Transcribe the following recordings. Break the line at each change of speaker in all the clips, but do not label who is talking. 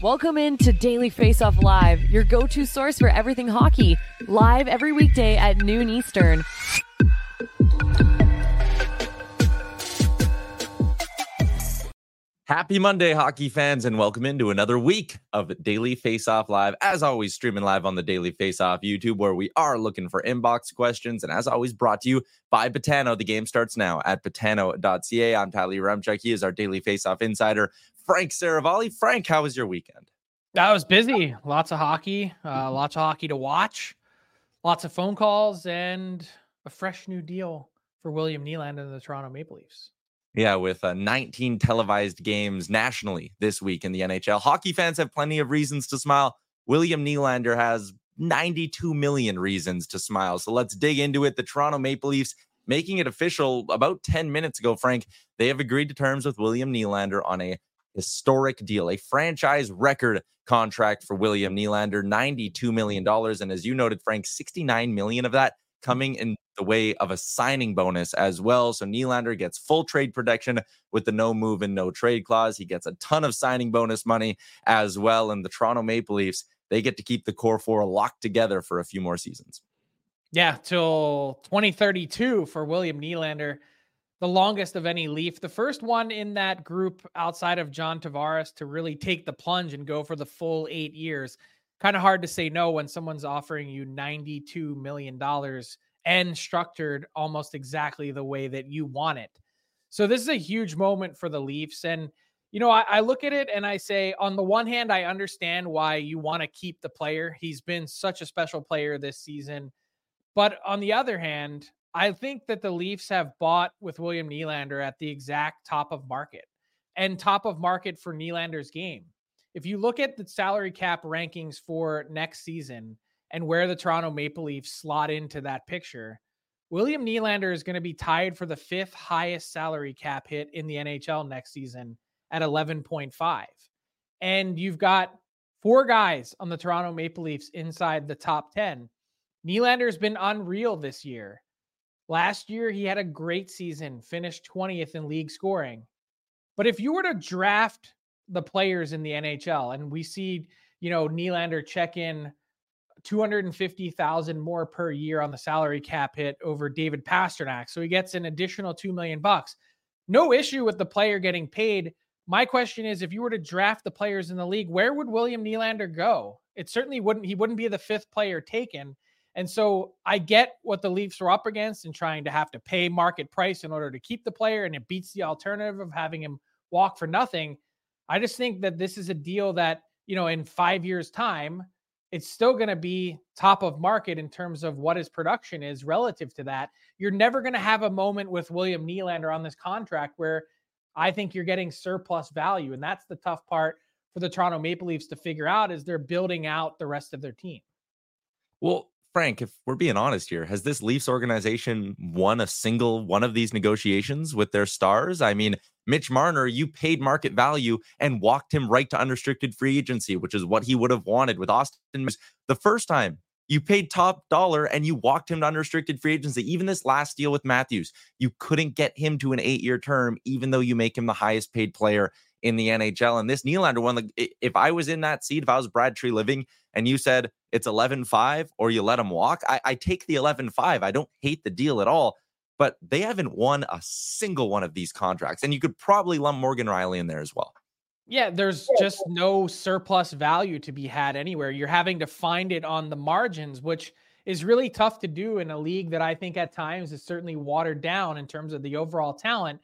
Welcome into Daily Face Off Live, your go to source for everything hockey, live every weekday at noon Eastern.
Happy Monday, hockey fans, and welcome into another week of Daily Face Off Live. As always, streaming live on the Daily Face Off YouTube, where we are looking for inbox questions. And as always, brought to you by Betano. The game starts now at betano.ca. I'm Tyler Remchuk. He is our Daily Face Off insider, Frank Seravalli. Frank, how was your weekend?
That was busy. Lots of hockey, uh, lots of hockey to watch, lots of phone calls, and a fresh new deal for William Nylander and the Toronto Maple Leafs.
Yeah, with uh, 19 televised games nationally this week in the NHL. Hockey fans have plenty of reasons to smile. William Nylander has 92 million reasons to smile. So let's dig into it. The Toronto Maple Leafs making it official about 10 minutes ago, Frank. They have agreed to terms with William Nylander on a historic deal, a franchise record contract for William Nylander, $92 million. And as you noted, Frank, 69 million of that hmm. coming in the way of a signing bonus as well. So Nylander gets full trade protection with the no move and no trade clause. He gets a ton of signing bonus money as well. And the Toronto Maple Leafs, they get to keep the core four locked together for a few more seasons.
Yeah, till 2032 for William Nylander, the longest of any Leaf. The first one in that group outside of John Tavares to really take the plunge and go for the full eight years. Kind of hard to say no when someone's offering you $92 million and structured almost exactly the way that you want it. So this is a huge moment for the Leafs. And, you know, I, I look at it and I say, on the one hand, I understand why you want to keep the player. He's been such a special player this season. But on the other hand, I think that the Leafs have bought with William Nylander at the exact top of market and top of market for Nylander's game. If you look at the salary cap rankings for next season, and where the Toronto Maple Leafs slot into that picture, William Nylander is going to be tied for the fifth highest salary cap hit in the NHL next season at 11.5. And you've got four guys on the Toronto Maple Leafs inside the top 10. Nylander's been unreal this year. Last year, he had a great season, finished 20th in league scoring. But if you were to draft the players in the NHL and we see, you know, Nylander check in 250,000 more per year on the salary cap hit over David Pastrnak. So he gets an additional 2 million bucks. No issue with the player getting paid. My question is if you were to draft the players in the league, where would William Nylander go? It certainly wouldn't he wouldn't be the fifth player taken. And so I get what the Leafs were up against and trying to have to pay market price in order to keep the player and it beats the alternative of having him walk for nothing. I just think that this is a deal that, you know, in five years' time, it's still going to be top of market in terms of what his production is relative to that. You're never going to have a moment with William Nylander on this contract where I think you're getting surplus value. And that's the tough part for the Toronto Maple Leafs to figure out is they're building out the rest of their team.
Well, Frank, if we're being honest here, has this Leafs organization won a single one of these negotiations with their stars? I mean, Mitch Marner, you paid market value and walked him right to unrestricted free agency, which is what he would have wanted with Austin. The first time you paid top dollar and you walked him to unrestricted free agency. Even this last deal with Matthews, you couldn't get him to an eight year term, even though you make him the highest paid player in the NHL. And this Nylander one, like if I was in that seat, if I was Brad Treliving and you said it's 11 5 or you let them walk, I, I take the 11 5. I don't hate the deal at all, but they haven't won a single one of these contracts. And you could probably lump Morgan Rielly in there as well.
Yeah, there's just no surplus value to be had anywhere. You're having to find it on the margins, which is really tough to do in a league that I think at times is certainly watered down in terms of the overall talent.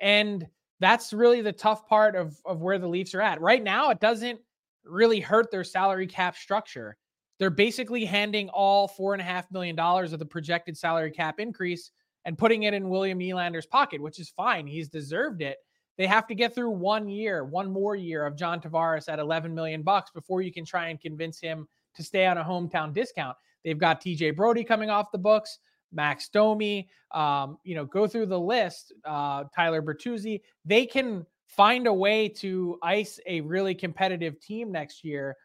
And that's really the tough part of, of where the Leafs are at. Right now, it doesn't really hurt their salary cap structure. They're basically handing all four and a half million dollars of the projected salary cap increase and putting it in William Nylander's pocket, which is fine. He's deserved it. They have to get through one year, one more year of John Tavares at 11 million bucks before you can try and convince him to stay on a hometown discount. They've got TJ Brodie coming off the books. Max Domi, um, you know, go through the list, uh, Tyler Bertuzzi, they can find a way to ice a really competitive team next year.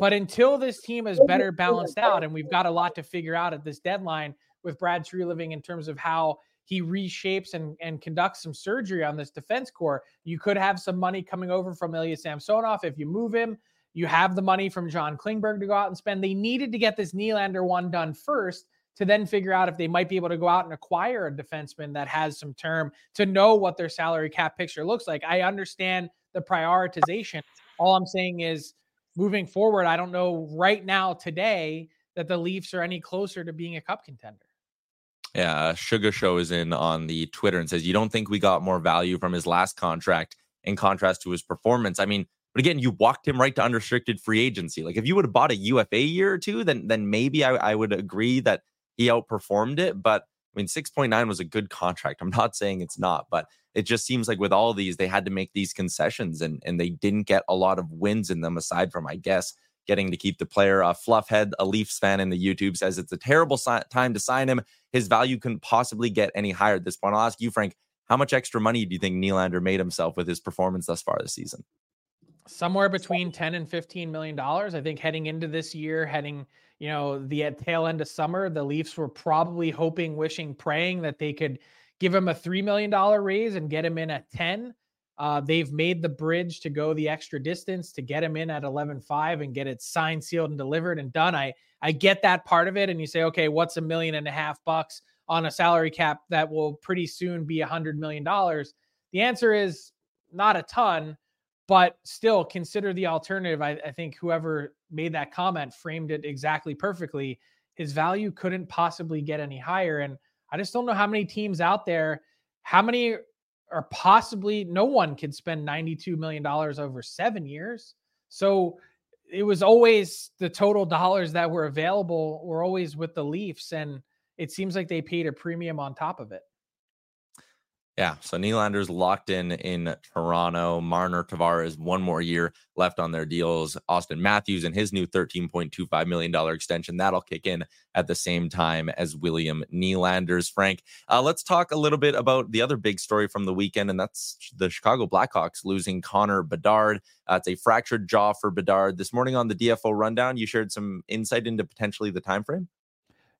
But until this team is better balanced out, and we've got a lot to figure out at this deadline with Brad Treliving in terms of how he reshapes and, and conducts some surgery on this defense core, you could have some money coming over from Ilya Samsonov. If you move him, you have the money from John Klingberg to go out and spend. They needed to get this Nylander one done first to then figure out if they might be able to go out and acquire a defenseman that has some term to know what their salary cap picture looks like. I understand the prioritization. All I'm saying is moving forward, I don't know right now today that the Leafs are any closer to being a cup contender.
Yeah, uh, Sugar Show is in on the Twitter and says, You don't think we got more value from his last contract in contrast to his performance? I mean, but again, you walked him right to unrestricted free agency. Like if you would have bought a UFA year or two, then then maybe I, I would agree that he outperformed it. But I mean, 6.9 was a good contract. I'm not saying it's not, but it just seems like with all these, they had to make these concessions and, and they didn't get a lot of wins in them aside from, I guess, getting to keep the player. Uh, Fluffhead, a Leafs fan in the YouTube, says it's a terrible si- time to sign him. His value couldn't possibly get any higher at this point. I'll ask you, Frank, how much extra money do you think Nylander made himself with his performance thus far this season?
Somewhere between 10 and 15 million dollars. I think heading into this year, heading you know, the tail end of summer, the Leafs were probably hoping, wishing, praying that they could give him a $3 million raise and get him in at 10. Uh, they've made the bridge to go the extra distance to get him in at 11.5 and get it signed, sealed, and delivered and done. I, I get that part of it. And you say, okay, what's a million and a half bucks on a salary cap that will pretty soon be a hundred million dollars? The answer is not a ton, but still consider the alternative. I, I, think whoever made that comment framed it exactly perfectly. His value couldn't possibly get any higher. And I just don't know how many teams out there, how many are possibly no one could spend $92 million over seven years. So it was always the total dollars that were available were always with the Leafs. And it seems like they paid a premium on top of it.
Yeah, so Nylander's locked in in Toronto. Marner Tavares one more year left on their deals. Austin Matthews and his new $13.25 million extension that'll kick in at the same time as William Nylander's. Frank, uh, let's talk a little bit about the other big story from the weekend, and that's the Chicago Blackhawks losing Connor Bedard. Uh, it's a fractured jaw for Bedard. This morning on the DFO rundown, you shared some insight into potentially the time frame.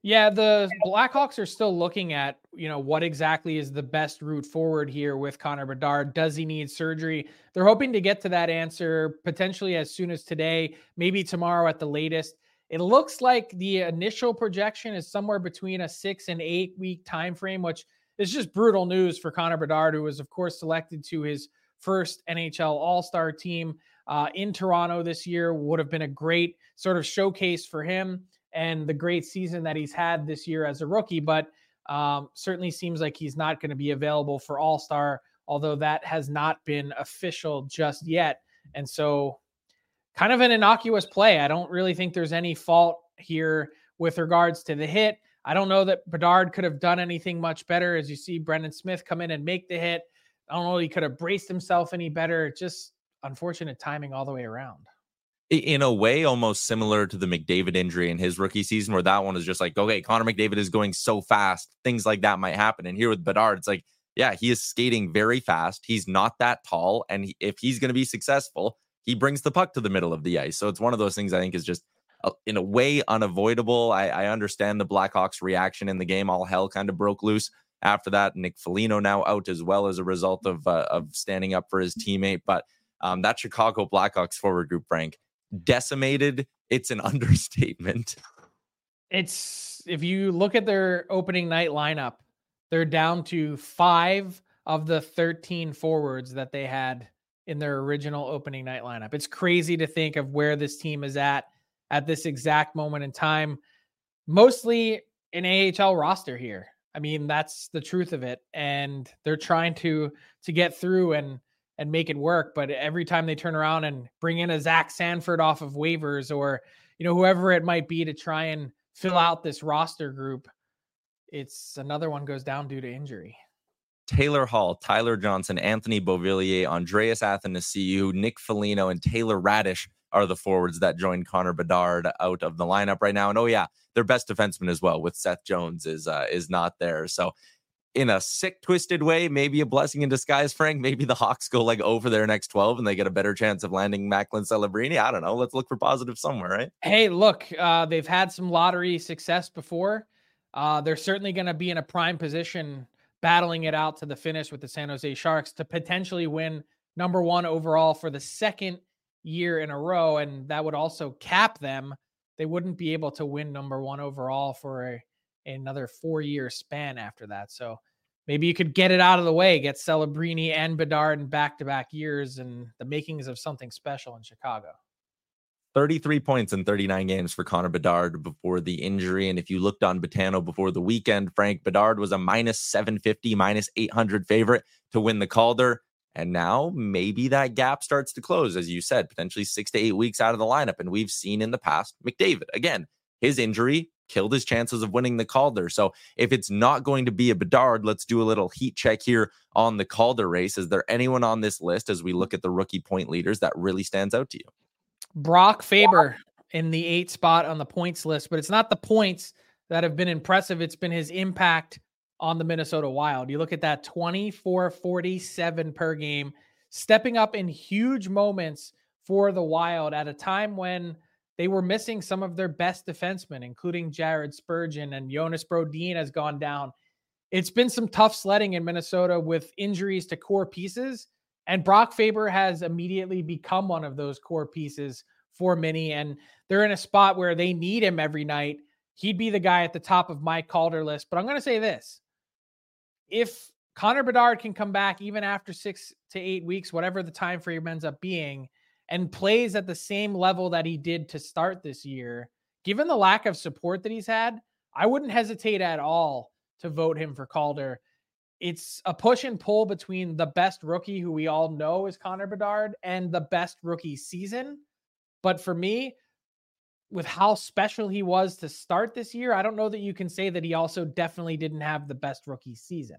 Yeah, the Blackhawks are still looking at, you know, what exactly is the best route forward here with Connor Bedard. Does he need surgery? They're hoping to get to that answer potentially as soon as today, maybe tomorrow at the latest. It looks like the initial projection is somewhere between a six and eight week time frame, which is just brutal news for Connor Bedard, who was, of course, selected to his first NHL All Star team uh, in Toronto this year. Would have been a great sort of showcase for him and the great season that he's had this year as a rookie, but um, certainly seems like he's not going to be available for All Star, although that has not been official just yet. And so, kind of an innocuous play. I don't really think there's any fault here with regards to the hit. I don't know that Bedard could have done anything much better as you see Brendan Smith come in and make the hit. I don't know he could have braced himself any better. Just unfortunate timing all the way around.
In a way, almost similar to the McDavid injury in his rookie season, where that one is just like, okay, Connor McDavid is going so fast, things like that might happen. And here with Bedard, it's like, yeah, he is skating very fast. He's not that tall. And he, if he's going to be successful, he brings the puck to the middle of the ice. So it's one of those things I think is just uh, in a way unavoidable. I, I understand the Blackhawks reaction in the game. All hell kind of broke loose after that. Nick Foligno now out as well as a result of uh, of standing up for his teammate. But um, that Chicago Blackhawks forward group, Frank, decimated. It's an understatement.
It's if you look at their opening night lineup, they're down to five of the 13 forwards that they had in their original opening night lineup. It's crazy to think of where this team is at at this exact moment in time. Mostly an AHL roster here. I mean, that's the truth of it. And they're trying to to get through and and make it work. But every time they turn around and bring in a Zach Sanford off of waivers or you know whoever it might be to try and fill out this roster group, it's another one goes down due to injury.
Taylor Hall, Tyler Johnson, Anthony Beauvillier, Andreas Athanasiou, Nick Foligno, and Taylor Raddysh are the forwards that joined Connor Bedard out of the lineup right now. And oh yeah, their best defenseman as well with Seth Jones is uh, is not there. So in a sick, twisted way, maybe a blessing in disguise, Frank. Maybe the Hawks go like over their next 12 and they get a better chance of landing Macklin Celebrini. I don't know. Let's look for positive somewhere, right?
Hey, look, uh, they've had some lottery success before. Uh, they're certainly going to be in a prime position battling it out to the finish with the San Jose Sharks to potentially win number one overall for the second year in a row. And that would also cap them. They wouldn't be able to win number one overall for a, another four year span after that. So maybe you could get it out of the way, get Celebrini and Bedard in back to back years and the makings of something special in Chicago.
33 points in 39 games for Connor Bedard before the injury. And if you looked on Betano before the weekend, Frank Bedard was a minus 750, minus 800 favorite to win the Calder. And now maybe that gap starts to close, as you said, potentially six to eight weeks out of the lineup. And we've seen in the past McDavid, again, his injury killed his chances of winning the Calder. So if it's not going to be a Bedard, let's do a little heat check here on the Calder race. Is there anyone on this list as we look at the rookie point leaders that really stands out to you?
Brock Faber in the eight spot on the points list, but it's not the points that have been impressive. It's been his impact on the Minnesota Wild. You look at that 24 47 per game, stepping up in huge moments for the Wild at a time when they were missing some of their best defensemen, including Jared Spurgeon and Jonas Brodin has gone down. It's been some tough sledding in Minnesota with injuries to core pieces. And Brock Faber has immediately become one of those core pieces for Mini. And they're in a spot where they need him every night. He'd be the guy at the top of my Calder list. But I'm going to say this if Connor Bedard can come back even after six to eight weeks, whatever the time frame ends up being, and plays at the same level that he did to start this year, given the lack of support that he's had, I wouldn't hesitate at all to vote him for Calder it's a push and pull between the best rookie who we all know is Connor Bedard and the best rookie season. But for me, with how special he was to start this year, I don't know that you can say that he also definitely didn't have the best rookie season.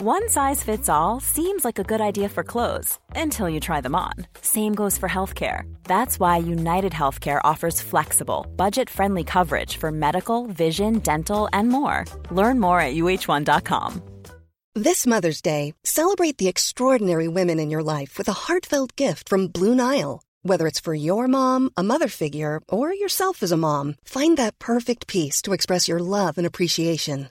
One size fits all seems like a good idea for clothes until you try them on. Same goes for healthcare. That's why United Healthcare offers flexible, budget friendly coverage for medical, vision, dental, and more. Learn more at uh1.com.
This Mother's Day, celebrate the extraordinary women in your life with a heartfelt gift from Blue Nile. Whether it's for your mom, a mother figure, or yourself as a mom, find that perfect piece to express your love and appreciation.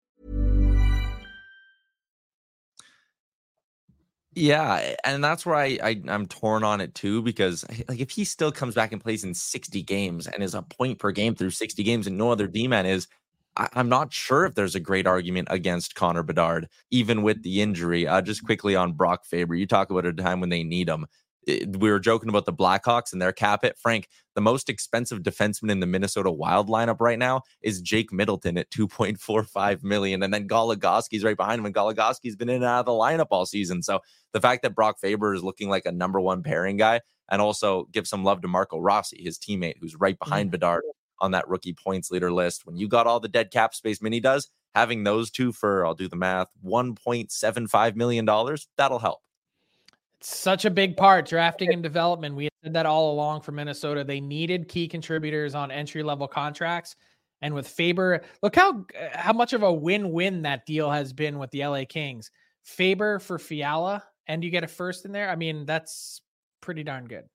Yeah, and that's where I, I I'm torn on it too because like if he still comes back and plays in 60 games and is a point per game through 60 games and no other D man is, I, am not sure if there's a great argument against Connor Bedard, even with the injury. Uh, just quickly on Brock Faber, you talk about a time when they need him. It, we were joking about the Blackhawks and their cap hit. Frank, the most expensive defenseman in the Minnesota Wild lineup right now is Jake Middleton at 2.45 million. And then Goligoski's right behind him. And Goligoski's been in and out of the lineup all season. So the fact that Brock Faber is looking like a number one pairing guy and also give some love to Marco Rossi, his teammate, who's right behind mm-hmm. Bedard on that rookie points leader list. When you got all the dead cap space Mini does, having those two for, I'll do the math, $1.75 million, that'll help.
Such a big part, drafting and development. We said that all along for Minnesota. They needed key contributors on entry level contracts. And with Faber, look how how much of a win-win that deal has been with the LA Kings. Faber for Fiala, and you get a first in there. I mean, that's pretty darn good.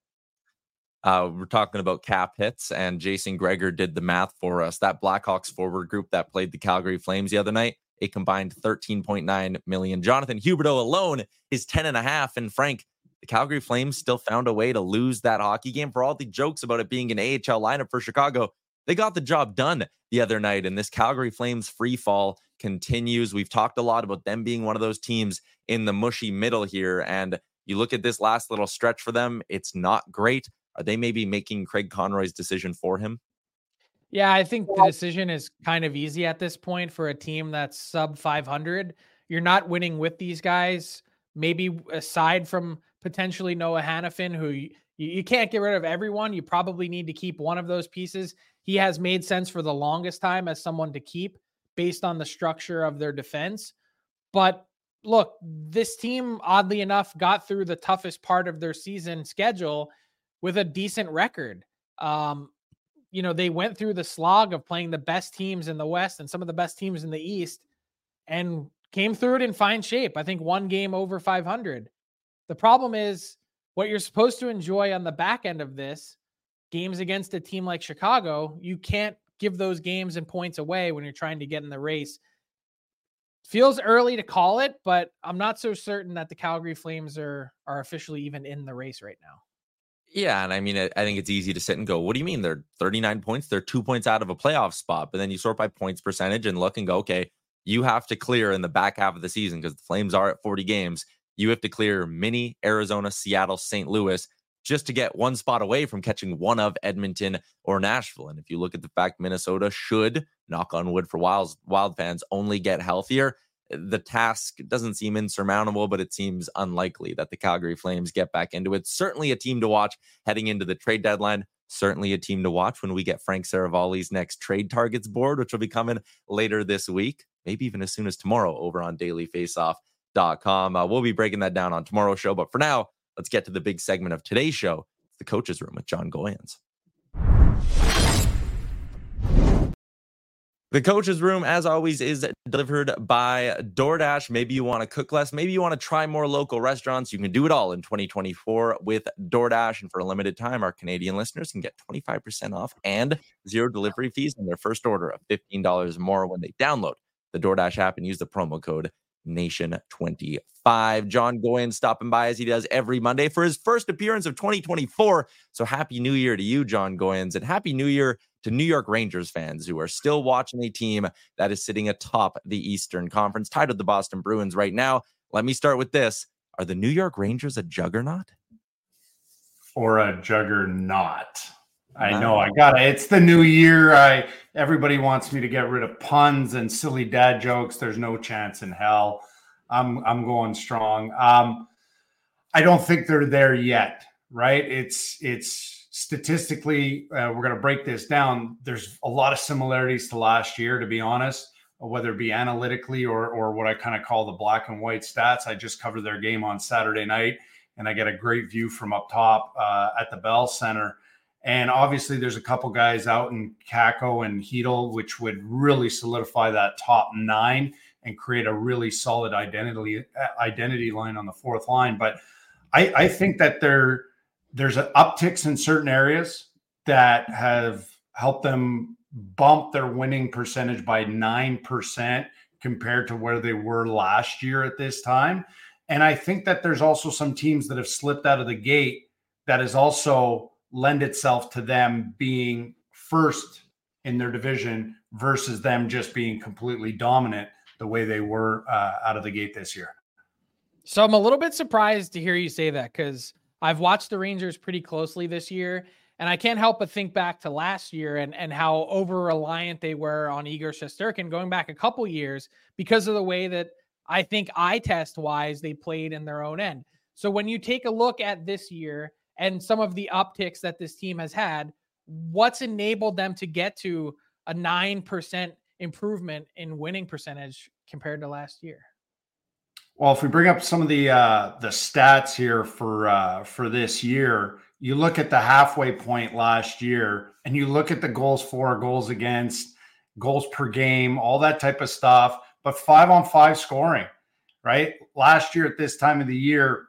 Uh, we're talking about cap hits, and Jason Gregor did the math for us. That Blackhawks forward group that played the Calgary Flames the other night, a combined 13.9 million. Jonathan Huberdeau alone is 10 and a half. And Frank, the Calgary Flames still found a way to lose that hockey game for all the jokes about it being an AHL lineup for Chicago. They got the job done the other night, and this Calgary Flames free fall continues. We've talked a lot about them being one of those teams in the mushy middle here. And you look at this last little stretch for them, it's not great. Are they maybe making Craig Conroy's decision for him?
Yeah, I think the decision is kind of easy at this point for a team that's sub 500. You're not winning with these guys. Maybe aside from potentially Noah Hanifin, who you, you can't get rid of everyone. You probably need to keep one of those pieces. He has made sense for the longest time as someone to keep based on the structure of their defense. But look, this team, oddly enough, got through the toughest part of their season schedule with a decent record. Um, you know, they went through the slog of playing the best teams in the West and some of the best teams in the East and came through it in fine shape. I think one game over 500. The problem is what you're supposed to enjoy on the back end of this games against a team like Chicago, you can't give those games and points away when you're trying to get in the race. Feels early to call it, but I'm not so certain that the Calgary Flames are are officially even in the race right now.
Yeah, and I mean, I think it's easy to sit and go, "What do you mean? They're 39 points. They're two points out of a playoff spot." But then you sort by points percentage and look and go, "Okay, you have to clear in the back half of the season because the Flames are at 40 games. You have to clear Mini, Arizona, Seattle, St. Louis just to get one spot away from catching one of Edmonton or Nashville. And if you look at the fact Minnesota should knock on wood for Wild Wild fans only get healthier, the task doesn't seem insurmountable, but it seems unlikely that the Calgary Flames get back into it. Certainly a team to watch heading into the trade deadline. Certainly a team to watch when we get Frank Seravalli's next trade targets board, which will be coming later this week, maybe even as soon as tomorrow over on dailyfaceoff.com. Uh, we'll be breaking that down on tomorrow's show. But for now, let's get to the big segment of today's show, the coaches room with Jon Goyens. The coach's room, as always, is delivered by DoorDash. Maybe you want to cook less. Maybe you want to try more local restaurants. You can do it all in 2024 with DoorDash. And for a limited time, our Canadian listeners can get 25% off and zero delivery fees on their first order of $15 or more when they download the DoorDash app and use the promo code Nation25. Jon Goyen stopping by as he does every Monday for his first appearance of 2024. So happy new year to you, Jon Goyens, and happy new year to New York Rangers fans who are still watching a team that is sitting atop the Eastern Conference, tied with the Boston Bruins right now. Let me start with this. Are the New York Rangers a juggernaut?
Or a juggernaut? I know I got it. It's the new year. I everybody wants me to get rid of puns and silly dad jokes. There's no chance in hell. I'm I'm going strong. Um, I don't think they're there yet. Right? It's it's statistically uh, we're going to break this down. There's a lot of similarities to last year, to be honest. Whether it be analytically or or what I kind of call the black and white stats. I just covered their game on Saturday night, and I get a great view from up top uh, at the Bell Center And obviously, there's a couple guys out in Kakko and Chytil, which would really solidify that top nine and create a really solid identity identity line on the fourth line. But I, I think that there there's upticks in certain areas that have helped them bump their winning percentage by nine percent compared to where they were last year at this time. And I think that there's also some teams that have slipped out of the gate that has also lend itself to them being first in their division versus them just being completely dominant the way they were uh, out of the gate this year.
So I'm a little bit surprised to hear you say that because I've watched the Rangers pretty closely this year, and I can't help but think back to last year and and how over reliant they were on Igor Shesterkin going back a couple years because of the way that I think eye test wise they played in their own end. So when you take a look at this year and some of the upticks that this team has had, what's enabled them to get to a 9% improvement in winning percentage compared to last year?
Well, if we bring up some of the uh, the stats here for uh, for this year, you look at the halfway point last year, and you look at the goals for, goals against, goals per game, all that type of stuff. But five on five scoring, right? Last year at this time of the year,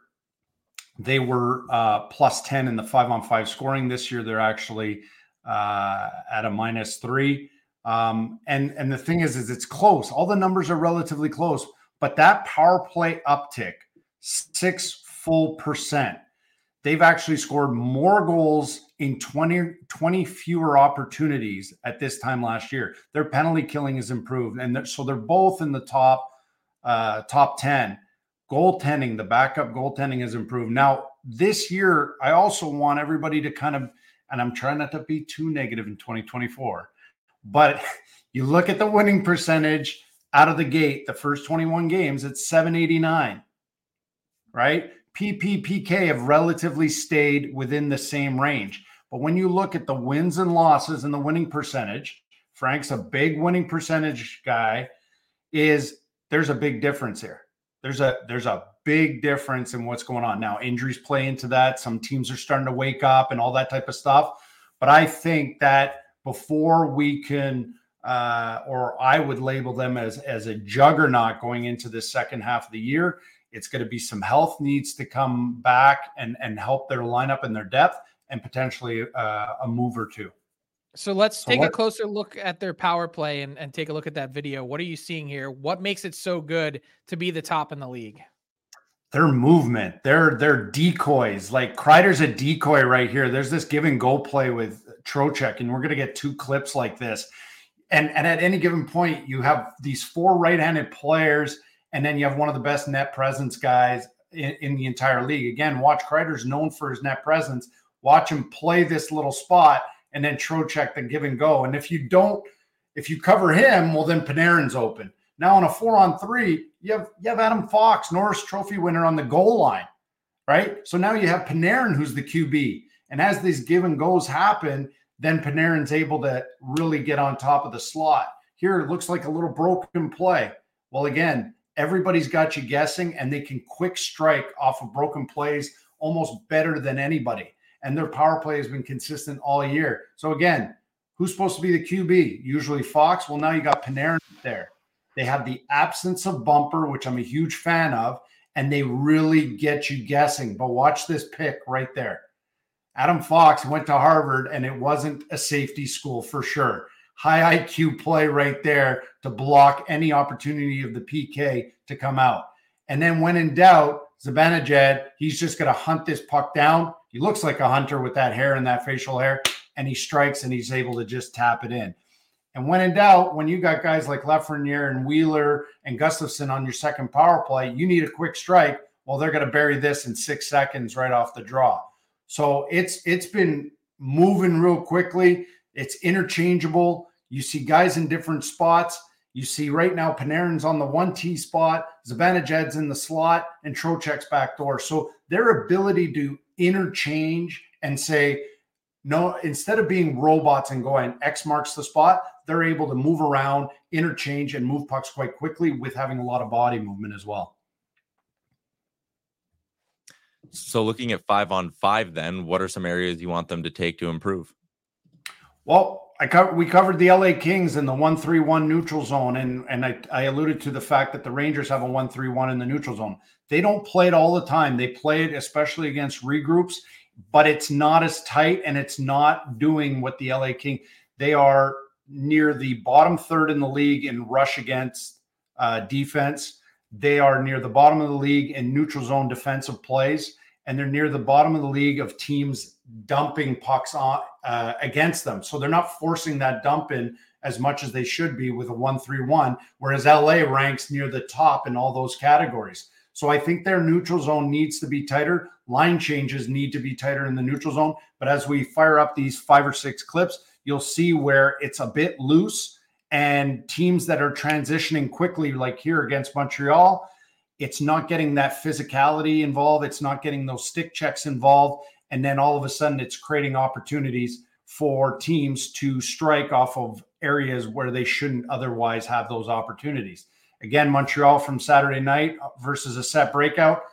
they were uh, plus 10 in the five on five scoring. This year, they're actually uh, at a minus three. Um, and and the thing is, is it's close. All the numbers are relatively close, but that power play uptick, six full percent. They've actually scored more goals in 20, 20 fewer opportunities at this time last year. Their penalty killing has improved, and they're, so they're both in the top uh, top ten goaltending, the backup goaltending has improved. Now, this year, I also want everybody to kind of, and I'm trying not to be too negative in 2024, but you look at the winning percentage out of the gate, the first 21 games, it's 789, right? PPPK have relatively stayed within the same range. But when you look at the wins and losses and the winning percentage, Frank's a big winning percentage guy, is there's a big difference here. There's a there's a big difference in what's going on now. Injuries play into that. Some teams are starting to wake up and all that type of stuff. But I think that before we can, uh, or I would label them as as a juggernaut going into the second half of the year. It's going to be some health needs to come back and and help their lineup and their depth, and potentially uh, a move or two.
So let's take what, a closer look at their power play and, and take a look at that video. What are you seeing here? What makes it so good to be the top in the league?
Their movement, their their decoys. Like Kreider's a decoy right here. There's this give and go play with Trocheck, and we're gonna get two clips like this. And and at any given point, you have these four right-handed players, and then you have one of the best net presence guys in, in the entire league. Again, watch Kreider's known for his net presence. Watch him play this little spot and then Trocheck the give and go. And if you don't, if you cover him, well, then Panarin's open. Now on a four on three, you have you have Adam Fox, Norris Trophy winner on the goal line, right? So now you have Panarin, who's the QB. And as these give and goes happen, then Panarin's able to really get on top of the slot. Here it looks like a little broken play. Well, again, everybody's got you guessing, and they can quick strike off of broken plays almost better than anybody and their power play has been consistent all year. So again, who's supposed to be the QB? Usually Fox. Well, now you got Panarin there. They have the absence of bumper, which I'm a huge fan of, and they really get you guessing. But watch this pick right there. Adam Fox went to Harvard, and it wasn't a safety school for sure. High IQ play right there to block any opportunity of the PK to come out. And then when in doubt, Zibanejad, he's just going to hunt this puck down he looks like a hunter with that hair and that facial hair, and he strikes and he's able to just tap it in. And when in doubt, when you got guys like Lafreniere and Wheeler and Gustafsson on your second power play, you need a quick strike. Well, they're going to bury this in six seconds right off the draw. So it's it's been moving real quickly. It's interchangeable. You see guys in different spots. You see right now Panarin's on the one T spot, Zibanejad's in the slot, and Trocheck's back door. So their ability to interchange and say, no, instead of being robots and going X marks the spot, they're able to move around, interchange, and move pucks quite quickly with having a lot of body movement as well.
So, looking at five on five, then what are some areas you want them to take to improve?
Well, I co- we covered the LA Kings in the one three one neutral zone, and and I, I alluded to the fact that the Rangers have a one three one in the neutral zone. They don't play it all the time. They play it especially against regroups, but it's not as tight and it's not doing what the LA King. They are near the bottom third in the league in rush against uh, defense. They are near the bottom of the league in neutral zone defensive plays, and they're near the bottom of the league of teams dumping pucks on uh, against them. So they're not forcing that dump in as much as they should be with a one-three-one. Whereas LA ranks near the top in all those categories. So I think their neutral zone needs to be tighter. Line changes need to be tighter in the neutral zone. But as we fire up these five or six clips, you'll see where it's a bit loose and teams that are transitioning quickly, like here against Montreal, it's not getting that physicality involved. It's not getting those stick checks involved. And then all of a sudden, it's creating opportunities for teams to strike off of areas where they shouldn't otherwise have those opportunities. Again, Montreal from Saturday night versus a set breakout.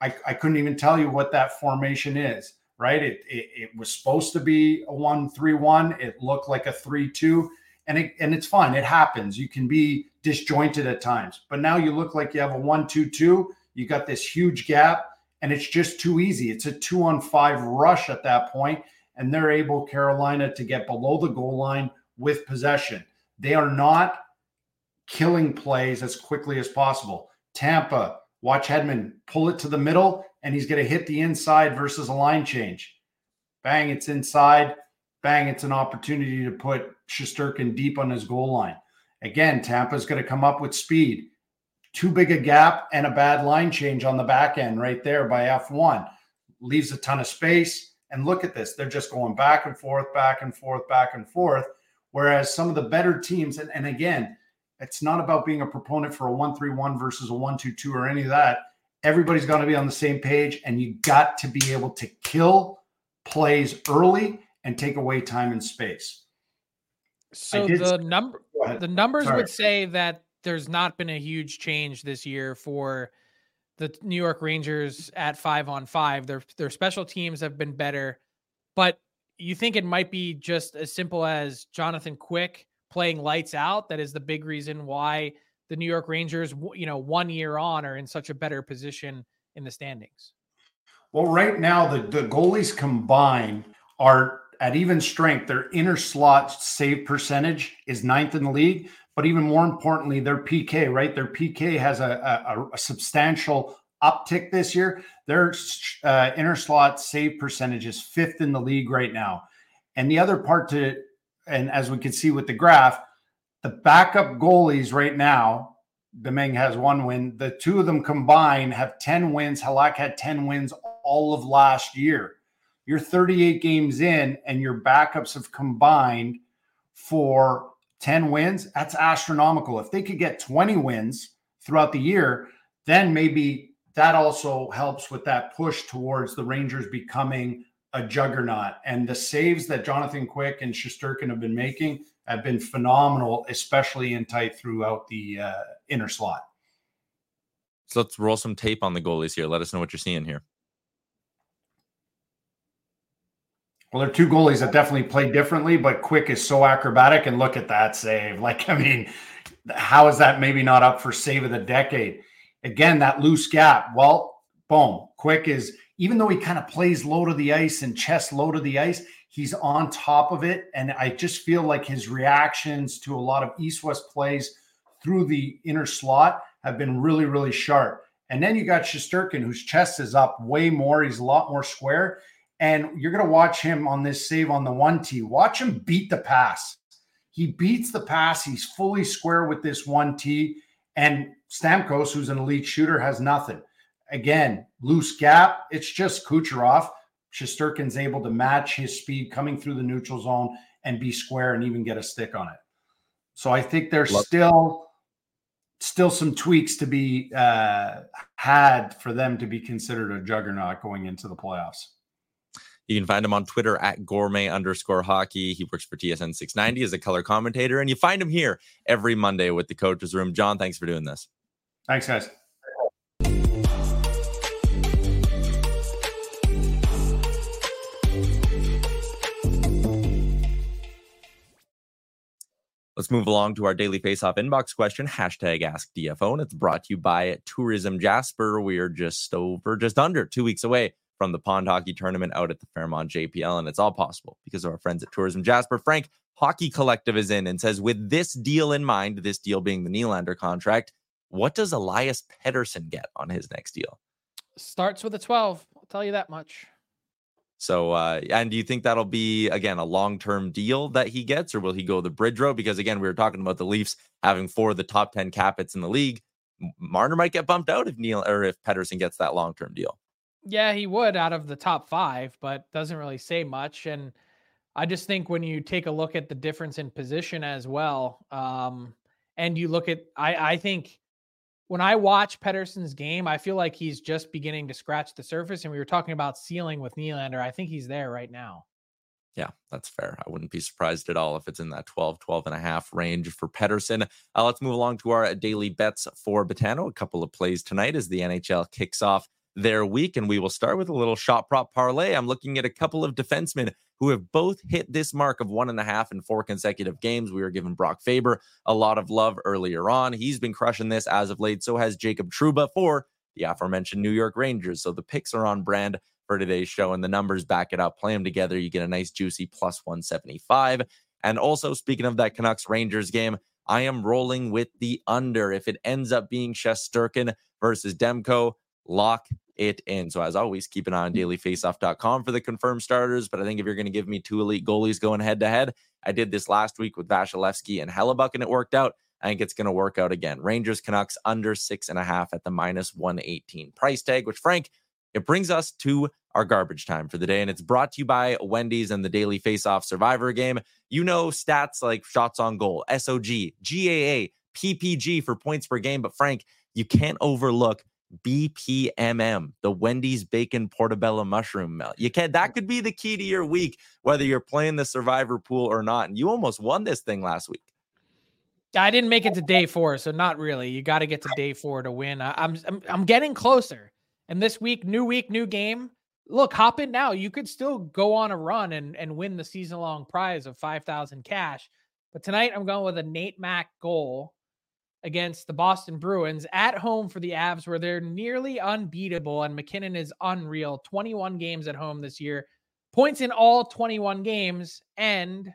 I, I couldn't even tell you what that formation is, right? It, it, it was supposed to be a 1 3 1. It looked like a 3 2. And, it, and it's fine. It happens. You can be disjointed at times. But now you look like you have a 1 2 2. You got this huge gap and it's just too easy. It's a two on five rush at that point, and they're able, Carolina, to get below the goal line with possession. They are not killing plays as quickly as possible. Tampa, watch Hedman pull it to the middle, and he's going to hit the inside versus a line change. Bang, it's inside. Bang, it's an opportunity to put Shesterkin deep on his goal line. Again, Tampa's going to come up with speed too big a gap and a bad line change on the back end right there by F1. Leaves a ton of space. And look at this. They're just going back and forth, back and forth, back and forth. Whereas some of the better teams, and, and again, it's not about being a proponent for a 1 3 1 versus a 1 2 2 or any of that. Everybody's going to be on the same page, and you got to be able to kill plays early and take away time and space.
So the number the numbers Sorry. would say that there's not been a huge change this year for the New York Rangers at five on five. Their their special teams have been better, but you think it might be just as simple as Jonathan Quick playing lights out that is the big reason why the New York Rangers, you know, one year on are in such a better position in the standings.
Well, right now the the goalies combined are at even strength. Their inner slot save percentage is ninth in the league, but even more importantly, their PK, right? Their PK has a, a, a substantial uptick this year. Their uh, inner slot save percentage is fifth in the league right now. And the other part to, and as we can see with the graph, the backup goalies right now, Domingue has one win. The two of them combined have 10 wins. Halak had 10 wins all of last year. You're 38 games in, and your backups have combined for 10 wins, that's astronomical. If they could get 20 wins throughout the year, then maybe that also helps with that push towards the Rangers becoming a juggernaut. And the saves that Jonathan Quick and Shesterkin have been making have been phenomenal, especially in tight throughout the uh, inner slot.
So let's roll some tape on the goalies here. Let us know what you're seeing here.
Well, they're two goalies that definitely play differently, but Quick is so acrobatic. And look at that save. Like, I mean, how is that maybe not up for save of the decade? Again, that loose gap. Well, boom. Quick is, even though he kind of plays low to the ice and chest low to the ice, he's on top of it. And I just feel like his reactions to a lot of east west plays through the inner slot have been really, really sharp. And then you got Shesterkin, whose chest is up way more. He's a lot more square. And you're going to watch him on this save on the one T. Watch him beat the pass. He beats the pass. He's fully square with this one T. And Stamkos, who's an elite shooter, has nothing. Again, loose gap. It's just Kucherov. Shesterkin's able to match his speed coming through the neutral zone and be square and even get a stick on it. So I think there's Love still still some tweaks to be uh, had for them to be considered a juggernaut going into the playoffs.
You can find him on Twitter at gourmet underscore hockey. He works for TSN 690 as a color commentator, and you find him here every Monday with the coaches room. Jon, thanks for doing this.
Thanks, guys.
Let's move along to our daily faceoff inbox question, hashtag ask DFO, and it's brought to you by Tourism Jasper. We are just over, just under two weeks away from the pond hockey tournament out at the Fairmont JPL. And it's all possible because of our friends at Tourism Jasper. Frank, Hockey Collective is in and says, with this deal in mind, this deal being the Nylander contract, what does Elias Pettersson get on his next deal?
Starts with a 12. I'll tell you that much.
So, uh, and do you think that'll be again a long-term deal that he gets, or will he go the bridge road? Because again, we were talking about the Leafs having four of the top ten capits in the league. Marner might get bumped out if Neil or if Pettersson gets that long-term deal.
Yeah, he would out of the top five, but doesn't really say much. And I just think when you take a look at the difference in position as well, um, and you look at, I, I think when I watch Pettersson's game, I feel like he's just beginning to scratch the surface. And we were talking about ceiling with Nylander. I think he's there right now.
Yeah, that's fair. I wouldn't be surprised at all if it's in that 12, 12 and a half range for Pettersson. Uh, let's move along to our daily bets for Betano. A couple of plays tonight as the NHL kicks off their week. And we will start with a little shot prop parlay. I'm looking at a couple of defensemen who have both hit this mark of one and a half in four consecutive games. We were giving Brock Faber a lot of love earlier on. He's been crushing this as of late. So has Jacob Trouba for the aforementioned New York Rangers. So the picks are on brand for today's show, and the numbers back it up. Play them together. You get a nice, juicy plus 175. And also, speaking of that Canucks Rangers game, I am rolling with the under. If it ends up being Shesterkin versus Demko, lock it in. So, as always, keep an eye on mm-hmm. dailyfaceoff.com for the confirmed starters. But I think if you're going to give me two elite goalies going head to head, I did this last week with Vasilevskiy and Hellebuyck, and it worked out. I think it's going to work out again. Rangers Canucks under six and a half at the minus 118 price tag, which, Frank, it brings us to our garbage time for the day. And it's brought to you by Wendy's and the Daily Faceoff Survivor game. You know stats like shots on goal, SOG, GAA, PPG for points per game. But, Frank, you can't overlook BPMM, the Wendy's bacon portobello mushroom melt. You can that mm. could be the key to your week, whether you're playing the survivor pool or not. And you almost won this thing last week.
I didn't make it to day four, so not really. You got to get to day four to win. I, I'm, I'm I'm getting closer. And this week, new week, new game. Look, hop in now. You could still go on a run and and win the season long prize of five thousand cash. But tonight, I'm going with a Nate Mack goal against the Boston Bruins at home for the Avs, where they're nearly unbeatable. And MacKinnon is unreal 21 games at home this year, points in all 21 games, and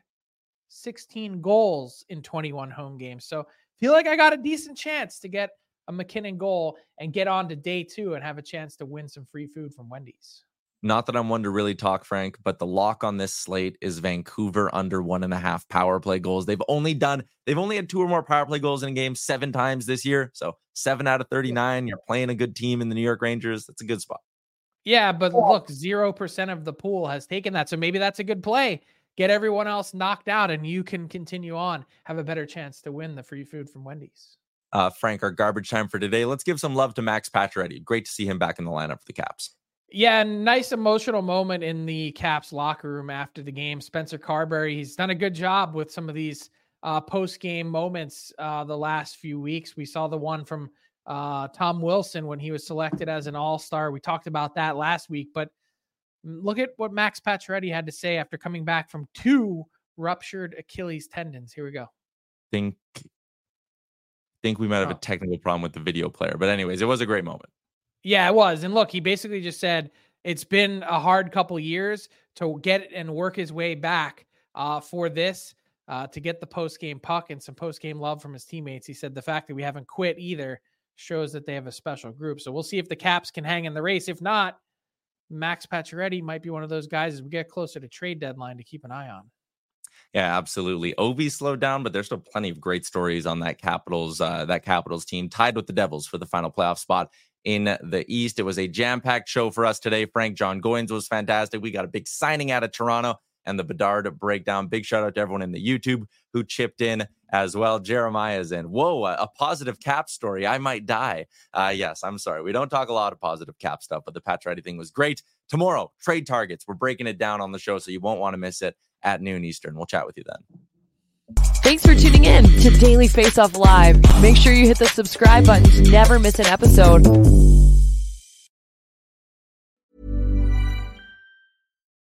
16 goals in 21 home games. So feel like I got a decent chance to get a MacKinnon goal and get on to day two and have a chance to win some free food from Wendy's.
Not that I'm one to really talk, Frank, but the lock on this slate is Vancouver under one and a half power play goals. They've only done, they've only had two or more power play goals in a game seven times this year. So seven out of 39. You're playing a good team in the New York Rangers. That's a good spot.
Yeah, but look, 0% of the pool has taken that. So maybe that's a good play. Get everyone else knocked out and you can continue on, have a better chance to win the free food from Wendy's.
Uh, Frank, our garbage time for today. Let's give some love to Max Pacioretty. Great to see him back in the lineup for the Caps.
Yeah, nice emotional moment in the Caps locker room after the game. Spencer Carbery, he's done a good job with some of these uh, post game moments uh, the last few weeks. We saw the one from uh, Tom Wilson when he was selected as an All Star. We talked about that last week, but look at what Max Pacioretty had to say after coming back from two ruptured Achilles tendons. Here we go.
Think think we might have oh. a technical problem with the video player, but anyways, it was a great moment.
Yeah, it was. And look, he basically just said it's been a hard couple years to get and work his way back uh, for this, uh, to get the post game puck and some post game love from his teammates. He said the fact that we haven't quit either shows that they have a special group. So we'll see if the Caps can hang in the race. If not, Max Pacioretty might be one of those guys as we get closer to trade deadline to keep an eye on.
Yeah, absolutely. Ovi slowed down, but there's still plenty of great stories on that Capitals uh, that Capitals team tied with the Devils for the final playoff spot in the East. It was a jam packed show for us today. Frank Jon Goyens was fantastic. We got a big signing out of Toronto and the Bedard breakdown. Big shout out to everyone in the YouTube who chipped in as well. Jeremiah's in. Whoa, a, positive cap story. I might die. Uh, yes, I'm sorry. We don't talk a lot of positive cap stuff, but the Pat Pacioretty thing was great. Tomorrow, trade targets. We're breaking it down on the show, so you won't want to miss it at noon Eastern. We'll chat with you then.
Thanks for tuning in to Daily Face Off Live. Make sure you hit the subscribe button to never miss an episode.